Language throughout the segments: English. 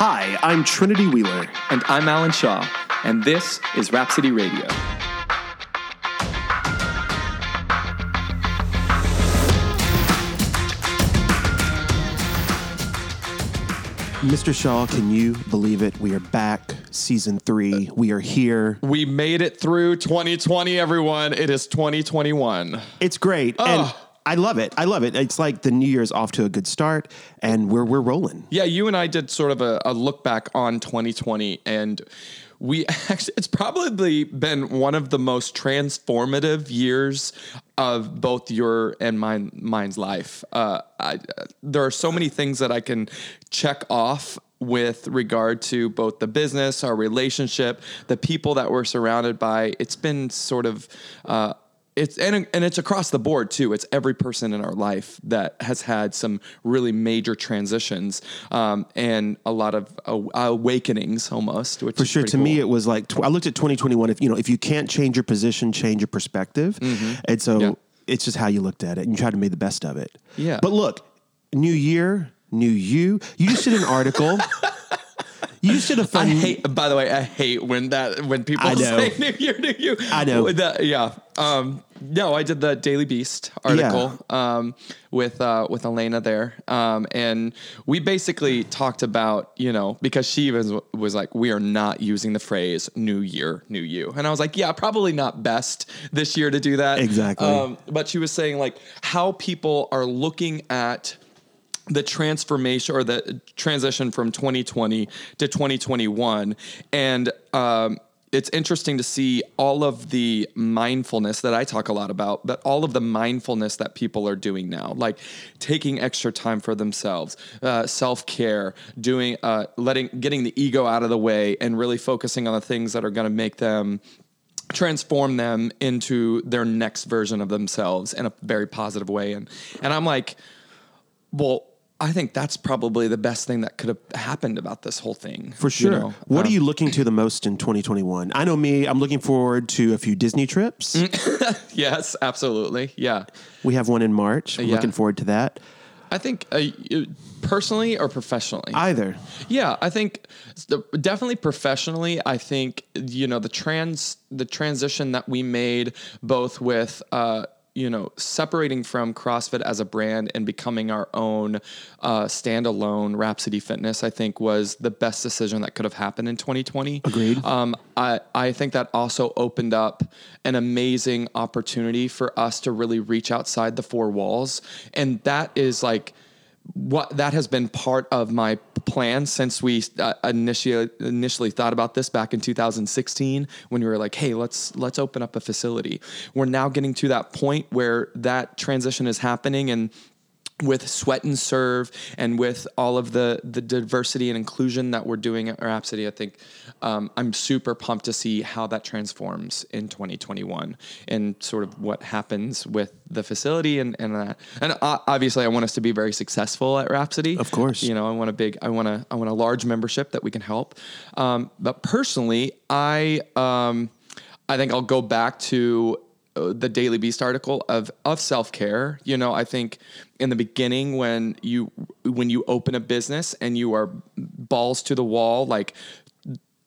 Hi, I'm Trinity Wheeler. And I'm Alan Shaw, and this is Rhapsody Radio. Mr. Shaw, can you believe it? We are back, season three. We are here. We made it through 2020, everyone. It is 2021. It's great. And Ugh. I love it. I love it. It's like the new year's off to a good start and we're we're rolling. Yeah, you and I did sort of a, a look back on 2020, and we actually, it's probably been one of the most transformative years of both your and mine, mine's life. Uh, I, there are so many things that I can check off with regard to both the business, our relationship, the people that we're surrounded by. It's been sort of, uh, it's and, and it's across the board too. It's every person in our life that has had some really major transitions um, and a lot of aw- awakenings almost. Which For sure. To me, it was like tw- I looked at 2021. If you know, if you can't change your position, change your perspective. And so Mm-hmm. Yeah. it's just how you looked at it, and you tried to make the best of it. Yeah. But look, new year, new you. You just did an article. you just did a I hate. By the way, I hate when that when people I know. say New Year, New You. I know. That- yeah. Um, no, I did the Daily Beast article um, with uh, with Elena there, um, and we basically talked about you know because she was was like we are not using the phrase New Year, New You, and I was like yeah probably not best this year to do that. Exactly. Um, but she was saying like how people are looking at the transformation or the transition from 2020 to 2021 and um, it's interesting to see all of the mindfulness that I talk a lot about, but all of the mindfulness that people are doing now, like taking extra time for themselves, uh, self care, doing, uh, letting, getting the ego out of the way, and really focusing on the things that are going to make them transform them into their next version of themselves in a very positive way. And and I'm like, well, I think that's probably the best thing that could have happened about this whole thing. For sure. You know? what Um, are you looking to the most in 2021? I know me, I'm looking forward to a few Disney trips. Yes, absolutely. Yeah. We have one in March. I'm Yeah. looking forward to that. I think uh, personally or professionally. Either. Yeah, I think definitely professionally. I think you know the trans the transition that we made both with uh, you know separating from CrossFit as a brand and becoming our own uh, standalone Rhapsody Fitness. I think was the best decision that could have happened in 2020. Agreed. Um, I I think that also opened up an amazing opportunity for us to really reach outside the four walls, and that is like what that has been part of my plan since we uh, initially initially thought about this back in 2016 when we were like hey let's let's open up a facility. We're now getting to that point where that transition is happening and with sweat and serve and with all of the the diversity and inclusion that we're doing at Rhapsody, I think um, I'm super pumped to see how that transforms in 2021 and sort of what happens with the facility and and that. And obviously, I want us to be very successful at Rhapsody. Of course. you know, I want a big, I want a, I want a large membership that we can help. Um, but personally, I um, I think I'll go back to the Daily Beast article of of self care. You know, I think in the beginning when you when you open a business and you are balls to the wall, like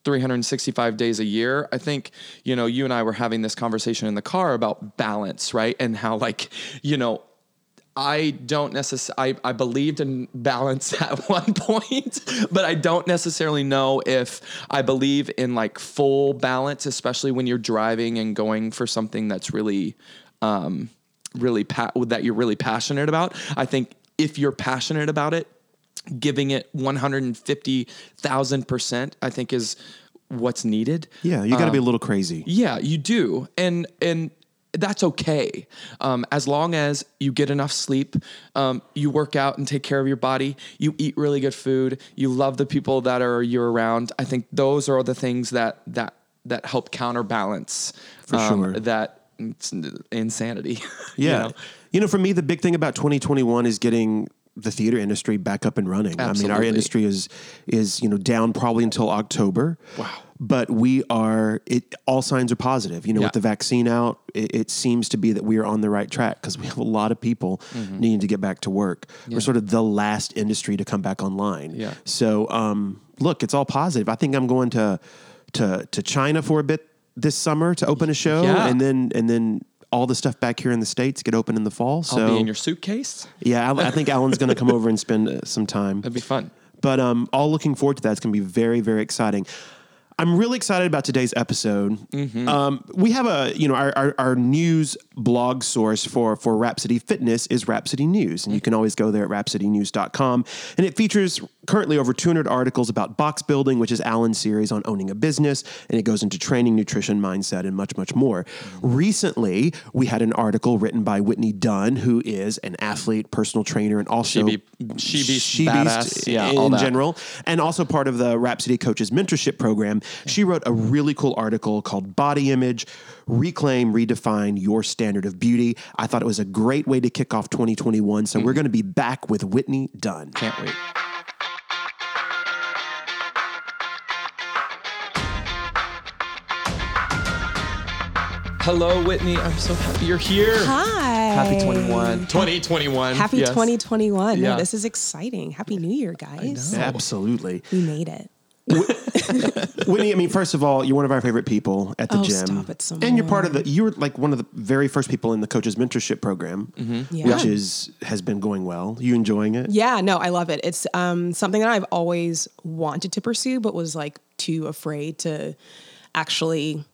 365 days a year. I think, you know, you and I were having this conversation in the car about balance, right? And how, like, you know, I don't necessarily, I, I believed in balance at one point, but I don't necessarily know if I believe in like full balance, especially when you're driving and going for something that's really, um, really, pa- that you're really passionate about. I think if you're passionate about it, giving it 150,000%, I think is what's needed. Yeah, you got to be a little crazy. Yeah, you do, and and that's okay um, as long as you get enough sleep, um, you work out and take care of your body, you eat really good food, you love the people that are you're around. I think those are the things that that that help counterbalance For um, sure. that insanity. you Yeah. know? You know, for me, the big thing about 2021 is getting the theater industry back up and running. I mean, our industry is is you know down probably until October. Wow. But we are. It all signs are positive. You know, Yeah. with the vaccine out, it, it seems to be that we are on the right track because we have a lot of people Mm-hmm. needing to get back to work. We're sort of the last industry to come back online. Yeah. So, um, look, it's all positive. I think I'm going to to to China for a bit this summer to open a show, Yeah. and then and then all the stuff back here in the states get open in the fall. So I'll be in your suitcase. yeah, I, I think Alan's going to come over and spend uh, some time. That'd be fun. But um, all looking forward to that. It's going to be very, very exciting. I'm really excited about today's episode. Um, we have a, you know, our, our, our news blog source for for Rhapsody Fitness is Rhapsody News, and you can always go there at rhapsodynews.com. And it features currently over 200 articles about box building, which is Alan's series on owning a business, and it goes into training, nutrition, mindset, and much, much more. Recently, we had an article written by Whitney Dunn, who is an athlete, personal trainer, and also She be- she beast badass. Yeah, in general, and also part of the Rhapsody Coaches Mentorship Program. She wrote a really cool article called Body Image Reclaim, Redefine Your Standard of Beauty. I thought it was a great way to kick off 2021. So Mm-hmm. we're going to be back with Whitney Dunn. Can't wait. Hello, Whitney. I'm so happy you're here. Hi. Happy 21. 2021. Happy yes. 2021. Yeah. No, this is exciting. Happy New Year, guys. Absolutely. We made it. Whitney, I mean, first of all, you're one of our favorite people at the Oh, gym. stop it, and you're part of the, you were like one of the very first people in the Coaches Mentorship Program, Yeah. which is, has been going well. You enjoying it? Yeah, no, I love it. It's um, something that I've always wanted to pursue, but was like too afraid to actually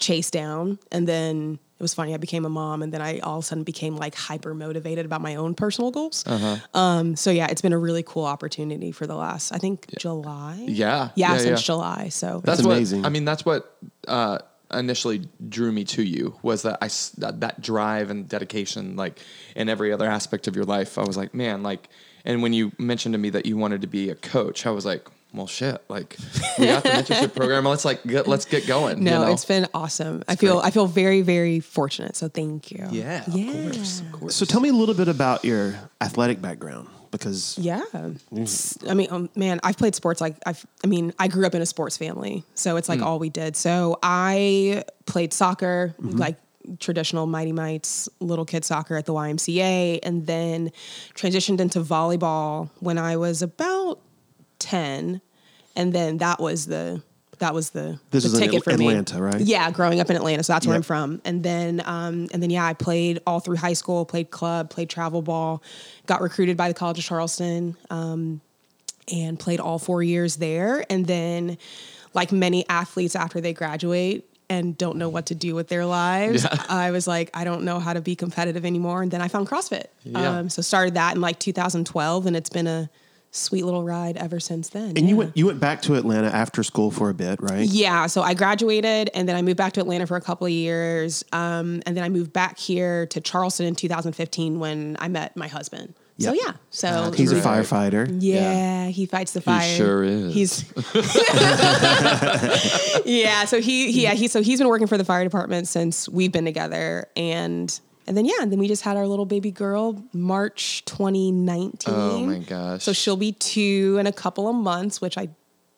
chase down. And then it was funny. I became a mom, and then I all of a sudden became like hyper motivated about my own personal goals. Uh-huh. Um, so yeah, it's been a really cool opportunity for the last, I think, July. Yeah. yeah, Yeah, since yeah. July. So That's what- amazing. I mean, that's what uh, initially drew me to you was that I s- that, that drive and dedication, like in every other aspect of your life. I was like, man, like, and when you mentioned to me that you wanted to be a coach, I was like, well, shit, like we got the mentorship program. Let's like get, let's get going. No, you know? it's been awesome. I feel great. I feel very very fortunate. So thank you. yeah, Yeah. of course, of course. So tell me a little bit about your athletic background because Yeah. I mean, um, man, I've played sports like I've I mean, I grew up in a sports family. So it's like all we did. So I played soccer, like traditional Mighty Mites little kid soccer at the YMCA and then transitioned into volleyball when I was about 10 and then that was the that was the, This the ticket for me. Atlanta, right? Yeah, growing up in Atlanta, so that's where Yep. I'm from. And then, um, and then, yeah, I played all through high school. Played club, played travel ball, got recruited by the College of Charleston, um, and played all four years there. And then, like many athletes, after they graduate and don't know what to do with their lives, Yeah. I was like, I don't know how to be competitive anymore. And then I found CrossFit. Yeah. Um, so started that in like 2012, and it's been a sweet little ride ever since then. And you went you went back to Atlanta after school for a bit, right? Yeah, so I graduated and then I moved back to Atlanta for a couple of years. Um, and then I moved back here to Charleston in 2015 when I met my husband. So yeah, so He's a firefighter. yeah, he fights the fire. sure is. He's yeah. So he, he yeah he so he's been working for the fire department since we've been together, and and then yeah, and then we just had our little baby girl March 2019. Oh my gosh. So she'll be two in a couple of months, which I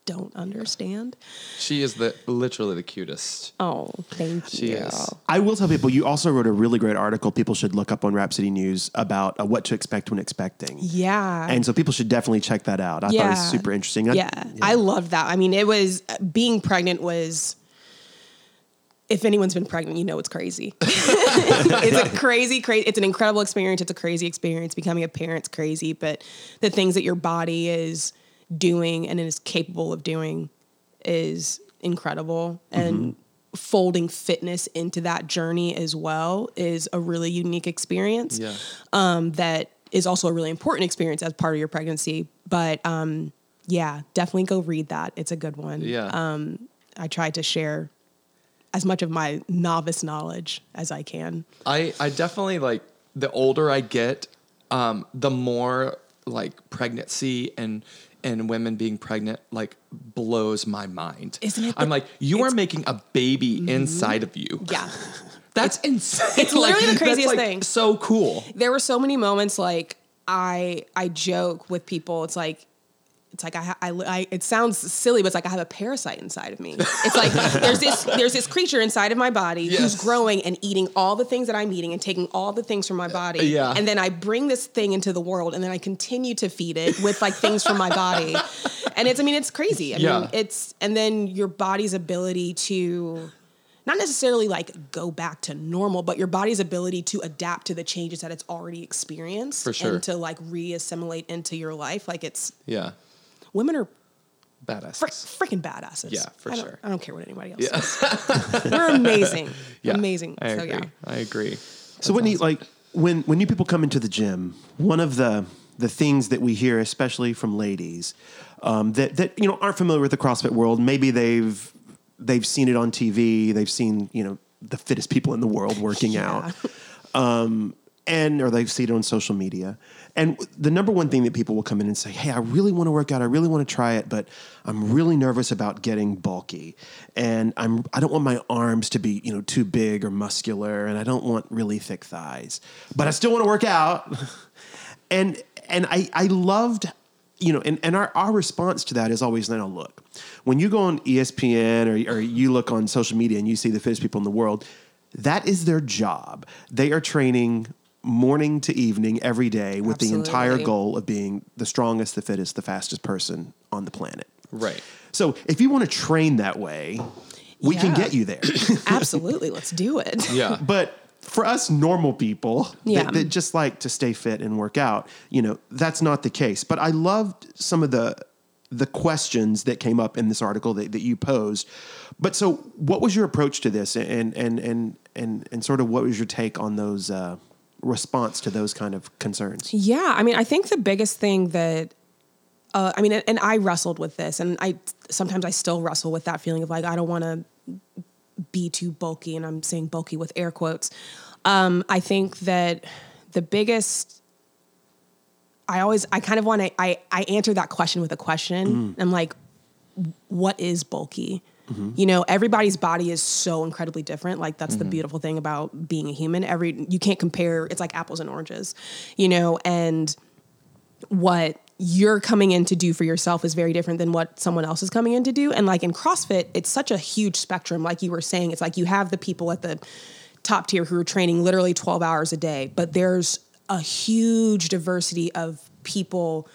don't understand. She is the literally the cutest. Oh, thank She you. is. I will tell people you also wrote a really great article people should look up on Rhapsody News about uh, what to expect when expecting. Yeah. And so people should definitely check that out. I thought it was super interesting. I- yeah. I loved that. I mean, it was being pregnant was if anyone's been pregnant, you know it's crazy. it's a crazy, crazy. It's an incredible experience. It's a crazy experience. Becoming a parent's crazy, but the things that your body is doing and is capable of doing is incredible. And folding fitness into that journey as well is a really unique experience Yeah. um, that is also a really important experience as part of your pregnancy. But um, yeah, definitely go read that. It's a good one. Yeah. I tried to share as much of my novice knowledge as I can. I I definitely like the older I get, um, the more like pregnancy and and women being pregnant like blows my mind. Isn't it I'm like, you are making a baby inside of you. Yeah. That's insane. it's literally the that's, craziest like, thing. So cool. there were so many moments like I I joke with people. It's like it's like I, ha- I, I it sounds silly but it's like I have a parasite inside of me. It's like there's this there's this creature inside of my body who's growing and eating all the things that I'm eating and taking all the things from my body. Uh, yeah. And then I bring this thing into the world and then I continue to feed it with like things from my body. And it's I mean it's crazy. I Yeah. mean it's and then your body's ability to not necessarily like go back to normal, but your body's ability to adapt to the changes that it's already experienced For sure. and to like re-assimilate into your life. Like it's Yeah. Women are Badass. frick, freaking badasses. Yeah, for I don't- sure. I don't care what anybody else says. We're amazing. Yeah. Amazing. I so agree. yeah. I agree. So Whitney, like when when new people come into the gym, one of the the things that we hear, especially from ladies, um, that that you know aren't familiar with the CrossFit world, maybe they've they've seen it on TV, they've seen you know the fittest people in the world working out, um, and or they've seen it on social media. And the number one thing that people will come in and say, "Hey, I really want to work out. I really want to try it, but I'm really nervous about getting bulky, and I'm I don't want my arms to be you know too big or muscular, and I don't want really thick thighs, but I still want to work out." and and I I loved you know and, and our, our response to that is always now look when you go on espn or, or you look on social media and you see the fittest people in the world that is their job they are training morning to evening every day with the entire goal of being the strongest the fittest the fastest person on the planet Right. so if you want to train that way we can get you there Absolutely. Let's do it. Yeah. but for us normal people Yeah. that, that just like to stay fit and work out, you know, that's not the case. But I loved some of the the questions that came up in this article that, that you posed. But so what was your approach to this and and and and and sort of what was your take on those uh, response to those kind of concerns? Yeah, I mean, I think the biggest thing that, uh, I mean, and I wrestled with this, and I sometimes I still wrestle with that feeling of like I don't want to be too bulky, and I'm saying bulky with air quotes. Um, I think that the biggest, I always, I kind of want to, I I answer that question with a question. I'm like, what is bulky? Mm-hmm. You know, everybody's body is so incredibly different. Like that's the mm-hmm. beautiful thing about being a human. Every you can't compare. It's like apples and oranges, you know, and what you're coming in to do for yourself is very different than what someone else is coming in to do. And like in CrossFit, it's such a huge spectrum. Like you were saying, it's like you have the people at the top tier who are training literally 12 hours a day, but there's a huge diversity of people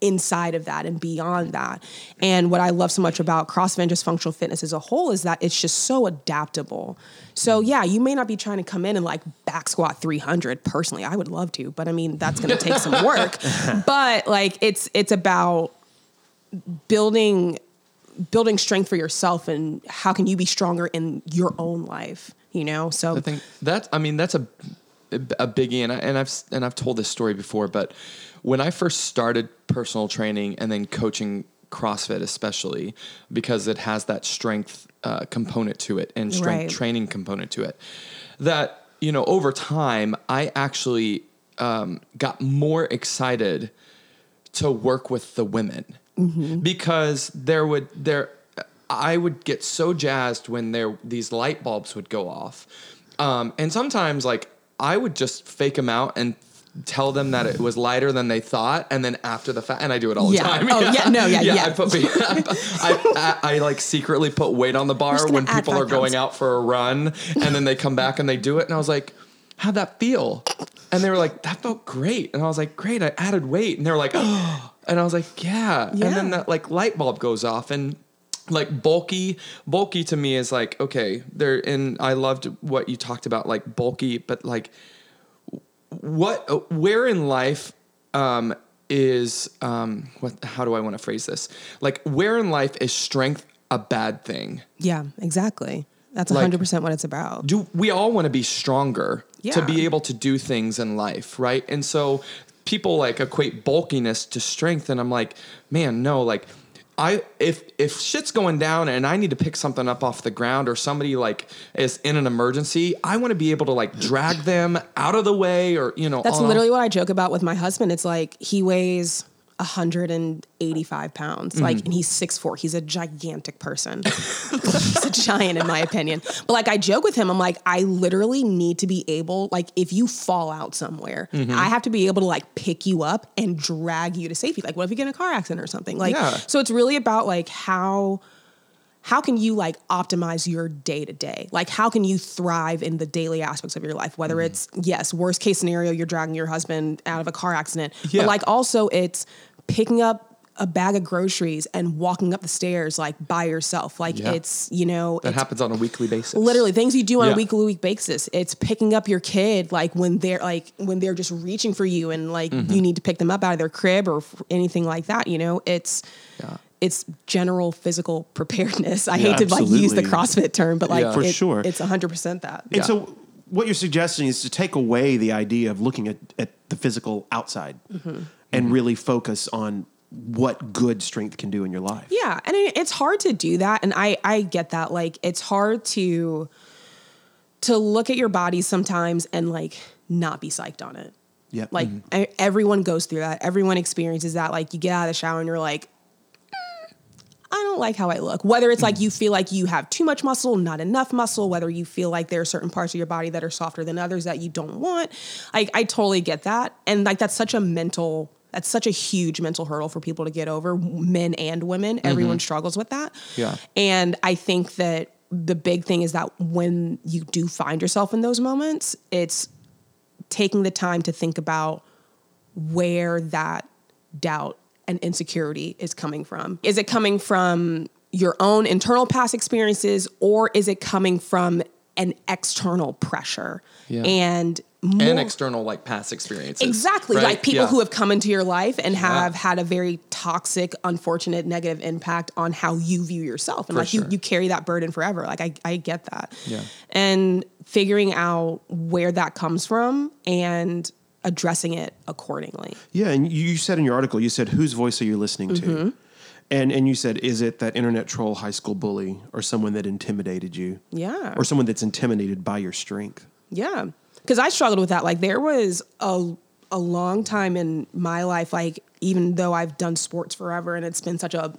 inside of that and beyond that. And what I love so much about CrossFit and just functional fitness as a whole is that it's just so adaptable. So mm-hmm. yeah, you may not be trying to come in and like back squat 300 personally. I would love to, but I mean, that's going to take some work. But like it's it's about building building strength for yourself and how can you be stronger in your own life, you know? So I think that's I mean that's a a biggie, and I, and I've and I've told this story before, but when I first started personal training and then coaching CrossFit, especially because it has that strength uh, component to it and strength Right. training component to it, that you know over time I actually um, got more excited to work with the women. Because there would there I would get so jazzed when there these light bulbs would go off, um, and sometimes like I would just fake them out and tell them that it was lighter than they thought, and then after the fact, and I do it all Yeah. the time. Oh, yeah, no, yeah, yeah. I put I, I, I, like secretly put weight on the bar when people are going out for a run, and then they come back and they do it, and I was like, "How'd that feel?" And they were like, "That felt great," and I was like, "Great, I added weight," and they were like, "Oh," and I was like, "Yeah," and then that like light bulb goes off and like bulky bulky to me is like okay there and i loved what you talked about like bulky but like what uh, where in life um is um what how do i want to phrase this like where in life is strength a bad thing yeah, exactly. That's Like- 100% what it's about. do we all want to be stronger yeah. to be able to do things in life, right? And so people like equate bulkiness to strength, and I'm like, man, no, like. I if if shit's going down and I need to pick something up off the ground or somebody like is in an emergency, I want to be able to like drag them out of the way or you know That's all- literally what I joke about with my husband. It's like he weighs 185 pounds. Mm-hmm. Like, and he's 6'4. He's a gigantic person. he's a giant, in my opinion. But like, I joke with him, I'm like, I literally need to be able, like, if you fall out somewhere, Mm-hmm. I have to be able to like pick you up and drag you to safety. Like, what if you get in a car accident or something? Like, Yeah. so it's really about like how how can you like optimize your day to day? Like, how can you thrive in the daily aspects of your life? Whether Mm-hmm. it's, yes, worst case scenario, you're dragging your husband out of a car accident, Yeah. but like also it's picking up a bag of groceries and walking up the stairs like by yourself. Like, Yeah. it's, you know, That it's happens on a weekly basis. literally things you do on Yeah. a weekly week basis. It's picking up your kid like when they're like when they're just reaching for you and like Mm-hmm. you need to pick them up out of their crib or f- anything like that. You know, it's Yeah. it's general physical preparedness. I Yeah, hate to like use the. CrossFit term, but like Yeah. For it- sure. it's hundred percent that. And so, what you're suggesting is to take away the idea of looking at, at the physical outside Mm-hmm. and really focus on what good strength can do in your life. Yeah, and it's hard to do that, and I I get that. Like, it's hard to to look at your body sometimes and like not be psyched on it. Yeah. Like e- everyone goes through that. Everyone experiences that. Like you get out of the shower and you're like, "Mm, I don't like how I look. Whether it's like mm. you feel like you have too much muscle, not enough muscle, whether you feel like there are certain parts of your body that are softer than others that you don't want. I, I totally get that. And like that's such a mental, that's such a huge mental hurdle for people to get over, men and women. Mm-hmm. Everyone struggles with that. Yeah. And I think that the big thing is that when you do find yourself in those moments, it's taking the time to think about where that doubt and insecurity is coming from. Is it coming from your own internal past experiences or is it coming from an external pressure? Yeah. And more, and external like past experiences. Exactly. right? Like people Yeah. who have come into your life and have had a very toxic, unfortunate, negative impact on how you view yourself. And For like sure. you, you carry that burden forever. Like I, I get that. Yeah. And figuring out where that comes from and addressing it accordingly. Yeah, and you said in your article, you said, whose voice are you listening to? Mm-hmm. And and you said, is it that internet troll high school bully or someone that intimidated you? Yeah. Or someone that's intimidated by your strength? Yeah. Cause I struggled with that. Like there was a a long time in my life, like even though I've done sports forever and it's been such a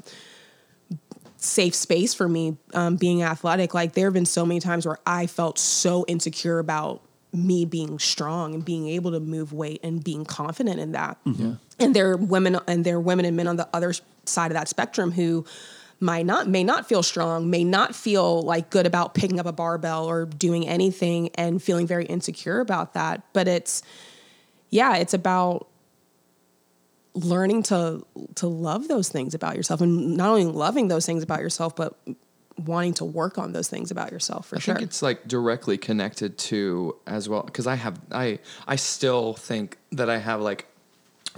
safe space for me um, being athletic, like there have been so many times where I felt so insecure about me being strong and being able to move weight and being confident in that. Mm-hmm. And there are women and there are women and men on the other side of that spectrum who might not may not feel strong, may not feel like good about picking up a barbell or doing anything and feeling very insecure about that. But it's yeah, it's about learning to to love those things about yourself and not only loving those things about yourself but wanting to work on those things about yourself for I sure. think it's like directly connected to as well because I have I I still think that I have like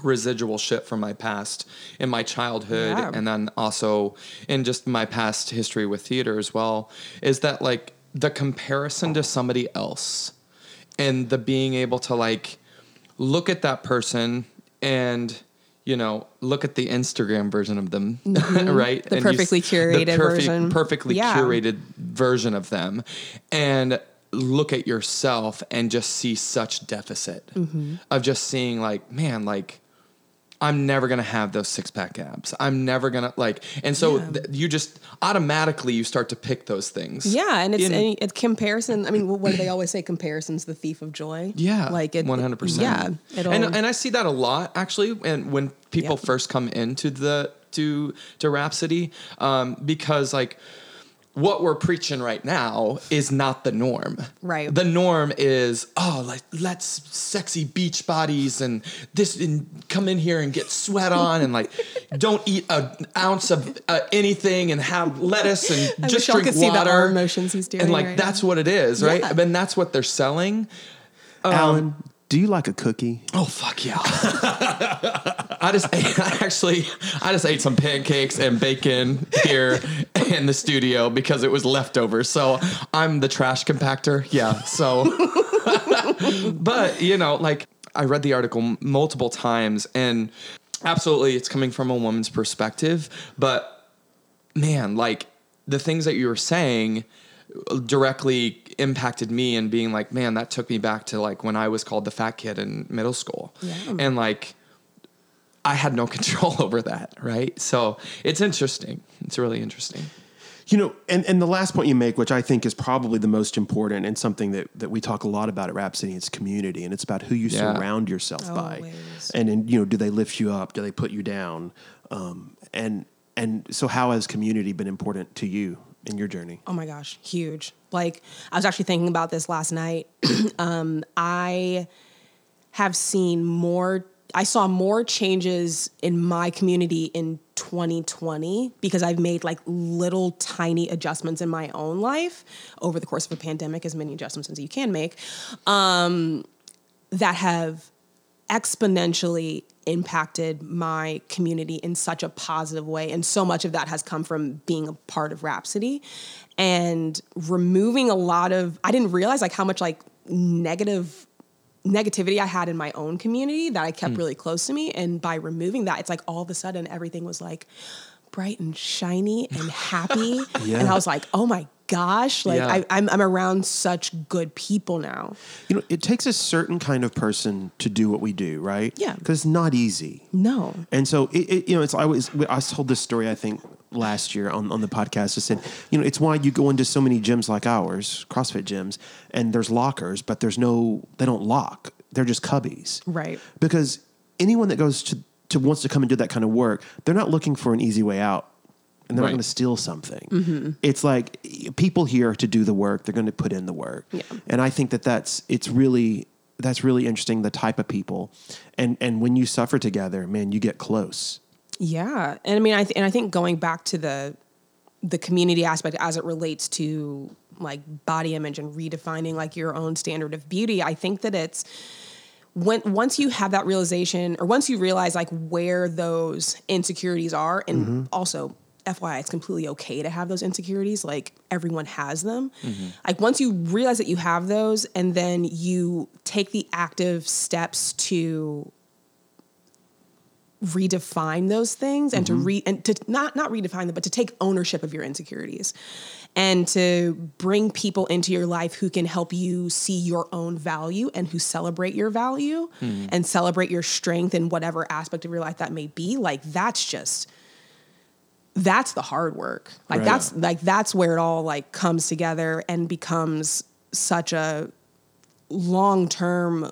residual shit from my past in my childhood Yeah. and then also in just my past history with theater as well is that like the comparison to somebody else and the being able to like look at that person and you know look at the Instagram version of them right Mm-hmm. The And you perfectly curated version. perfectly Yeah. curated version of them and look at yourself and just see such deficit Mm-hmm. of just seeing like man like i'm never gonna have those six-pack abs i'm never gonna like and so Yeah. th- you just automatically you start to pick those things Yeah, and it's In- and it's comparison. I mean, what do they always say? Comparison's the thief of joy. Yeah, like it. one hundred percent. Yeah, it'll, and and I see that a lot actually, and when people Yeah. first come into the to to Rhapsody, um, because like what we're preaching right now is not the norm. Right. The norm is oh, like let's sexy beach bodies and this and come in here and get sweat on and like don't eat an ounce of uh, anything and have lettuce and I just drink could see the water. arm motions he's doing and like right that's now. what it is, right? Yeah. And that's what they're selling. Um, Alan, do you like a cookie? Oh fuck yeah! I just ate, I actually I just ate some pancakes and bacon here in the studio because it was leftover. So I'm the trash compactor. Yeah. So, but you know, like I read the article multiple times, and absolutely, it's coming from a woman's perspective. But man, like the things that you were saying directly impacted me and being like, man, that took me back to like when I was called the fat kid in middle school. Yeah. And like I had no control over that, right? So it's interesting. It's really interesting. You know, and, and the last point you make, which I think is probably the most important and something that, that we talk a lot about at Rhapsody, it's community and it's about who you Yeah. surround yourself by. And, and, you know, do they lift you up? Do they put you down? Um, and, and so how has community been important to you in your journey? Oh my gosh, huge. Like I was actually thinking about this last night. um, I have seen more I saw more changes in my community in 2020 because I've made like little tiny adjustments in my own life over the course of a pandemic, as many adjustments as you can make, um, that have exponentially impacted my community in such a positive way. And so much of that has come from being a part of Rhapsody and removing a lot of, I didn't realize like how much like negative negativity I had in my own community that I kept hmm. really close to me. And by removing that, it's like all of a sudden everything was like bright and shiny and happy. Yeah. And I was like, oh my gosh, like Yeah. I, I'm, I'm around such good people now. You know, it takes a certain kind of person to do what we do, right? Yeah. Because it's not easy. No. And so, it, it, you know, it's I always I told this story I think last year on, on the podcast. I said, you know, it's why you go into so many gyms like ours, CrossFit gyms, and there's lockers, but there's no they don't lock. They're just cubbies, Right. Because anyone that goes to to wants to come and do that kind of work, they're not looking for an easy way out. And they're Right. not going to steal something. Mm-hmm. It's like people here to do the work. They're going to put in the work. Yeah. And I think that that's it's really that's really interesting. The type of people, and and when you suffer together, man, you get close. Yeah, and I mean, I th- and I think going back to the the community aspect as it relates to like body image and redefining like your own standard of beauty, I think that it's when once you have that realization or once you realize like where those insecurities are, and mm-hmm. also. FYI, it's completely okay to have those insecurities. Like everyone has them. Mm-hmm. Like once you realize that you have those, and then you take the active steps to redefine those things and to mm-hmm. re and to not not redefine them but to take ownership of your insecurities and to bring people into your life who can help you see your own value and who celebrate your value hmm. and celebrate your strength in whatever aspect of your life that may be. Like that's just that's the hard work. Like Right. that's like that's where it all like comes together and becomes such a long-term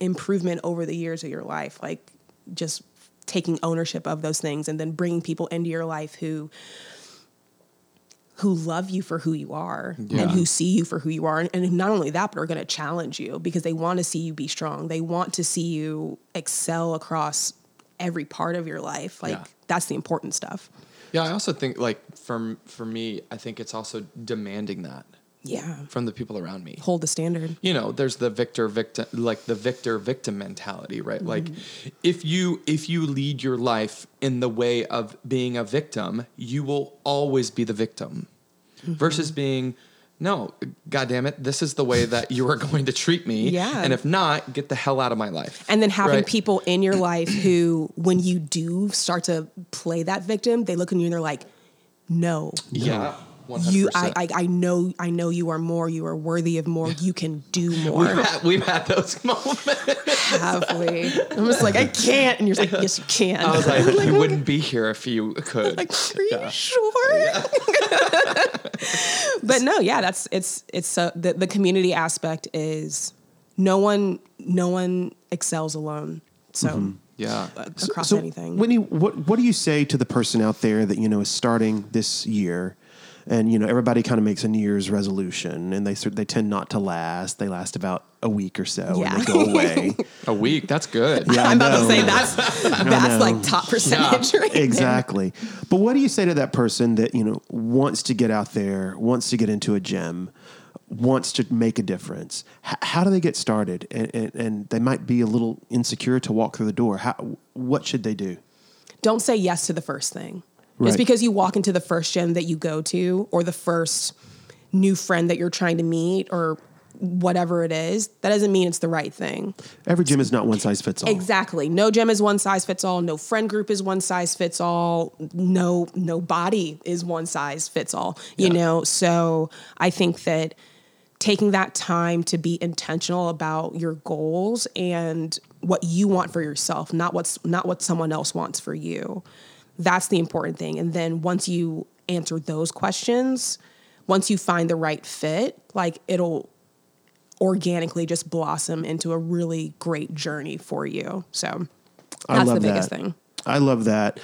improvement over the years of your life. Like just taking ownership of those things and then bringing people into your life who who love you for who you are Yeah. and who see you for who you are. And, and not only that but are going to challenge you because they want to see you be strong. They want to see you excel across every part of your life. Like Yeah. that's the important stuff. Yeah, I also think like for for me, I think it's also demanding that yeah. from the people around me. hold the standard. You know there's the victor victim like the victor victim mentality right? Like mm-hmm. if you if you lead your life in the way of being a victim you will always be the victim mm-hmm. versus being no god damn it this is the way that you are going to treat me. Yeah. and if not get the hell out of my life. And then having Right? people in your life who when you do start to play that victim they look at you and they're like no yeah 100%. you I, I i know i know you are more you are worthy of more. You can do more. we've had, we've had those moments. Have we? I'm just like i can't. And you're like yes you can. I was like you wouldn't be here if you could. Like are you sure? But no yeah that's it's it's uh, the, the community aspect is no one no one excels alone. So yeah. across so, anything. Whitney, what what do you say to the person out there that you know is starting this year, and you know everybody kind of makes a New Year's resolution, and they they tend not to last. They last about a week or so, Yeah. and they go away. a week that's good Yeah, I i'm about to say that's that's like top percentage right there. exactly. But what do you say to that person that you know wants to get out there, wants to get into a gym, wants to make a difference? H- how do they get started? And, and, and they might be a little insecure to walk through the door. How, what should they do? don't say yes to the first thing. Right. Just because you walk into the first gym that you go to or the first new friend that you're trying to meet or whatever it is, that doesn't mean it's the right thing. Every gym is not one size fits all. Exactly. No gym is one size fits all. No friend group is one size fits all. No no body is one size fits all. You know, so I think that taking that time to be intentional about your goals and what you want for yourself, not what's not what someone else wants for you. That's the important thing. And then once you answer those questions, once you find the right fit, like it'll organically just blossom into a really great journey for you. So I that's love the biggest that. thing. I love that.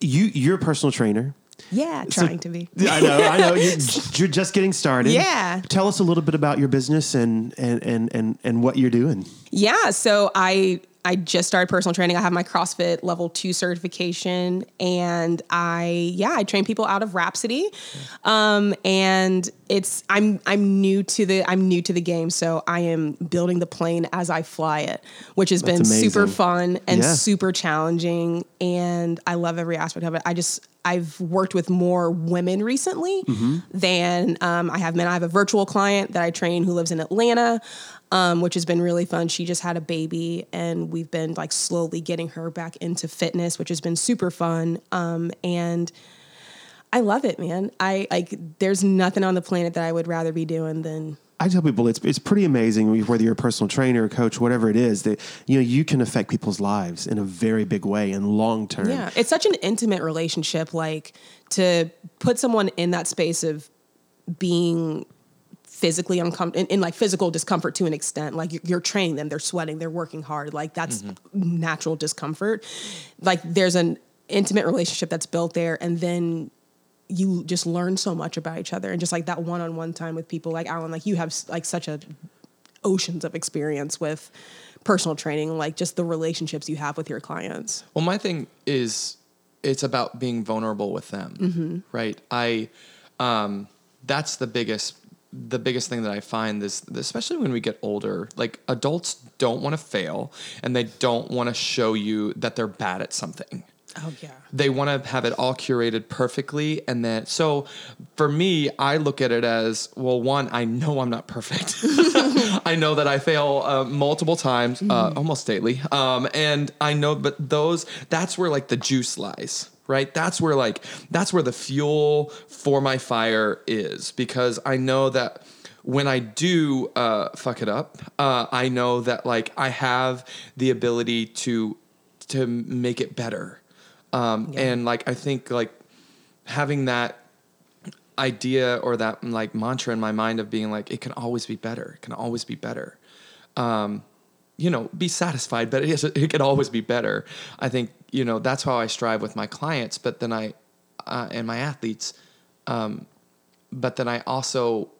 You you're a personal trainer. Yeah, So- trying to be. I know, I know. You're, you're just getting started. Yeah. Tell us a little bit about your business and and and and, and what you're doing. Yeah, so I I just started personal training. I have my CrossFit level 2 certification and I yeah, I train people out of Rhapsody. Um and it's I'm I'm new to the I'm new to the game, so I am building the plane as I fly it, which has been amazing. super fun and Yeah. super challenging and I love every aspect of it. I just I've worked with more women recently than um, I have men. I have a virtual client that I train who lives in Atlanta, um, which has been really fun. She just had a baby, and we've been like slowly getting her back into fitness, which has been super fun. Um, and I love it, man. I like. There's nothing on the planet that I would rather be doing than I tell people it's it's pretty amazing whether you're a personal trainer, a coach, whatever it is that you know you can affect people's lives in a very big way and long term. Yeah, it's such an intimate relationship. Like to put someone in that space of being physically uncomfortable in, in like physical discomfort to an extent. Like you're, you're training them, they're sweating, they're working hard. Like that's natural discomfort. Like there's an intimate relationship that's built there, and then you just learn so much about each other and just like that one-on-one time with people like Alan like you have like such a oceans of experience with personal training like just the relationships you have with your clients Well, my thing is it's about being vulnerable with them, right? I um, that's the biggest the biggest thing that I find is especially when we get older, like adults don't want to fail and they don't want to show you that they're bad at something. Oh yeah. They want to have it all curated perfectly and then so for me i look at it as well one i know i'm not perfect. I know that i fail uh, multiple times uh, almost daily. Um, and i know but those that's where like the juice lies right that's where like that's where the fuel for my fire is because i know that when I do uh, fuck it up, uh, I know that like I have the ability to to make it better. Um, And like I think like having that idea or that like mantra in my mind of being like it can always be better, it can always be better. Um, you know, be satisfied, but it, is, it can always be better. I think you know that's how I strive with my clients, but then I uh, and my athletes. Um, but then I also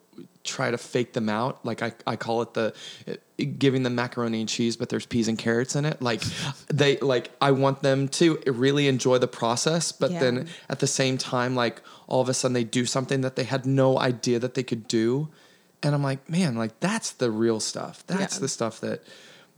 try to fake them out. Like I, I call it the it, giving them macaroni and cheese, but there's peas and carrots in it. Like they like I want them to really enjoy the process, but Yeah. then at the same time, like all of a sudden they do something that they had no idea that they could do. And I'm like, man, like that's the real stuff. That's Yeah. the stuff that,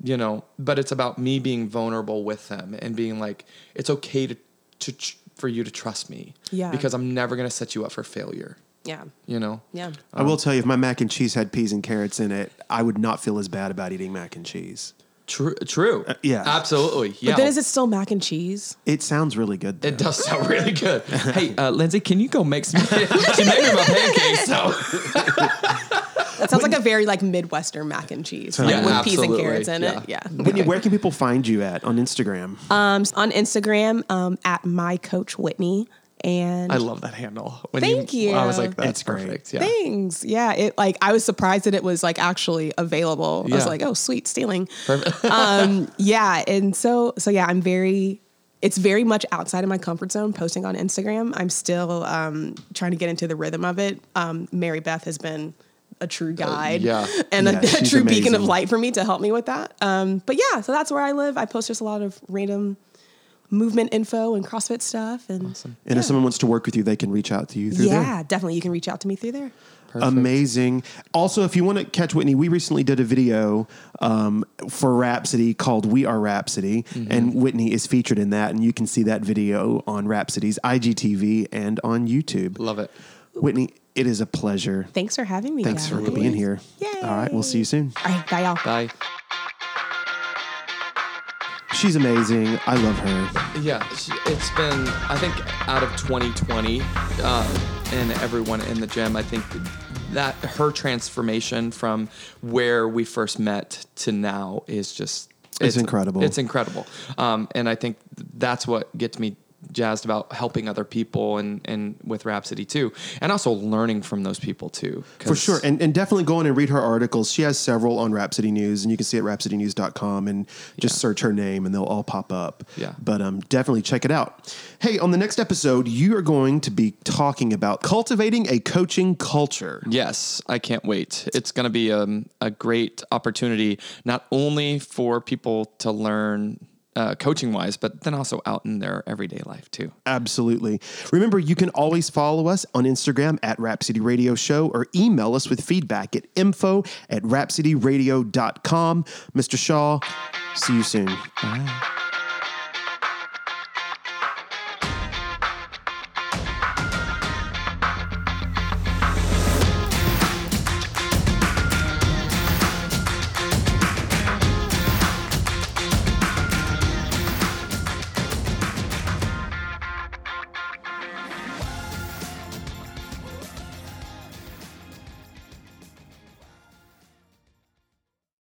you know, but it's about me being vulnerable with them and being like, it's okay to, to, for you to trust me. Yeah. Because I'm never going to set you up for failure, yeah you know? yeah I will tell you, if my mac and cheese had peas and carrots in it, I would not feel as bad about eating mac and cheese. True. True. yeah. Absolutely. Yeah. but then is it still mac and cheese It sounds really good. Though. it does sound really good. hey, uh, Lindsay, can you go make some? she made me my pancakes. So that sounds like a very like midwestern mac and cheese like Yeah, with peas and carrots in Yeah. it yeah Whitney, where can people find you at on Instagram? um on instagram um at my coach whitney and I love that handle. When Thank you. I was like, that's It's great. perfect. Yeah. Thanks. Yeah. It like I was surprised that it was like actually available. I was like, oh sweet, stealing. Perfect. um, yeah. And so so yeah, I'm very it's very much outside of my comfort zone posting on Instagram. I'm still um, trying to get into the rhythm of it. Um, Mary Beth has been a true guide yeah. and Yeah, a, a she's true beacon of light for me to help me with that. Um, but yeah, so that's where I live. I post just a lot of random movement info and CrossFit stuff. And And if someone wants to work with you, they can reach out to you through there. yeah, definitely. You can reach out to me through there. Amazing. Also, if you want to catch Whitney, we recently did a video um, for Rhapsody called "We Are Rhapsody," Mm-hmm. and Whitney is featured in that, and you can see that video on Rhapsody's IGTV and on YouTube. Love it. Whitney, it is a pleasure. Thanks for having me. Thanks for being here. Yay. All right, we'll see you soon. All right, bye y'all. Bye. She's amazing. I love her. Yeah, it's been, I think, out of 2020 uh, and everyone in the gym, I think that her transformation from where we first met to now is just It's incredible. It's incredible. Um, and I think that's what gets me jazzed about helping other people and and with Rhapsody too, and also learning from those people too. For sure. And, and definitely go in and read her articles. She has several on Rhapsody News, and you can see it at rhapsodynews.com and just search her name and they'll all pop up. Yeah. But um, definitely check it out. Hey, on the next episode, you are going to be talking about cultivating a coaching culture. Yes, I can't wait. It's going to be um, a great opportunity, not only for people to learn uh, coaching wise, but then also out in their everyday life too. Absolutely. Remember, you can always follow us on Instagram at Rhapsody Radio Show or email us with feedback at info at rhapsodyradio.com. Mr. Shaw, see you soon. Bye.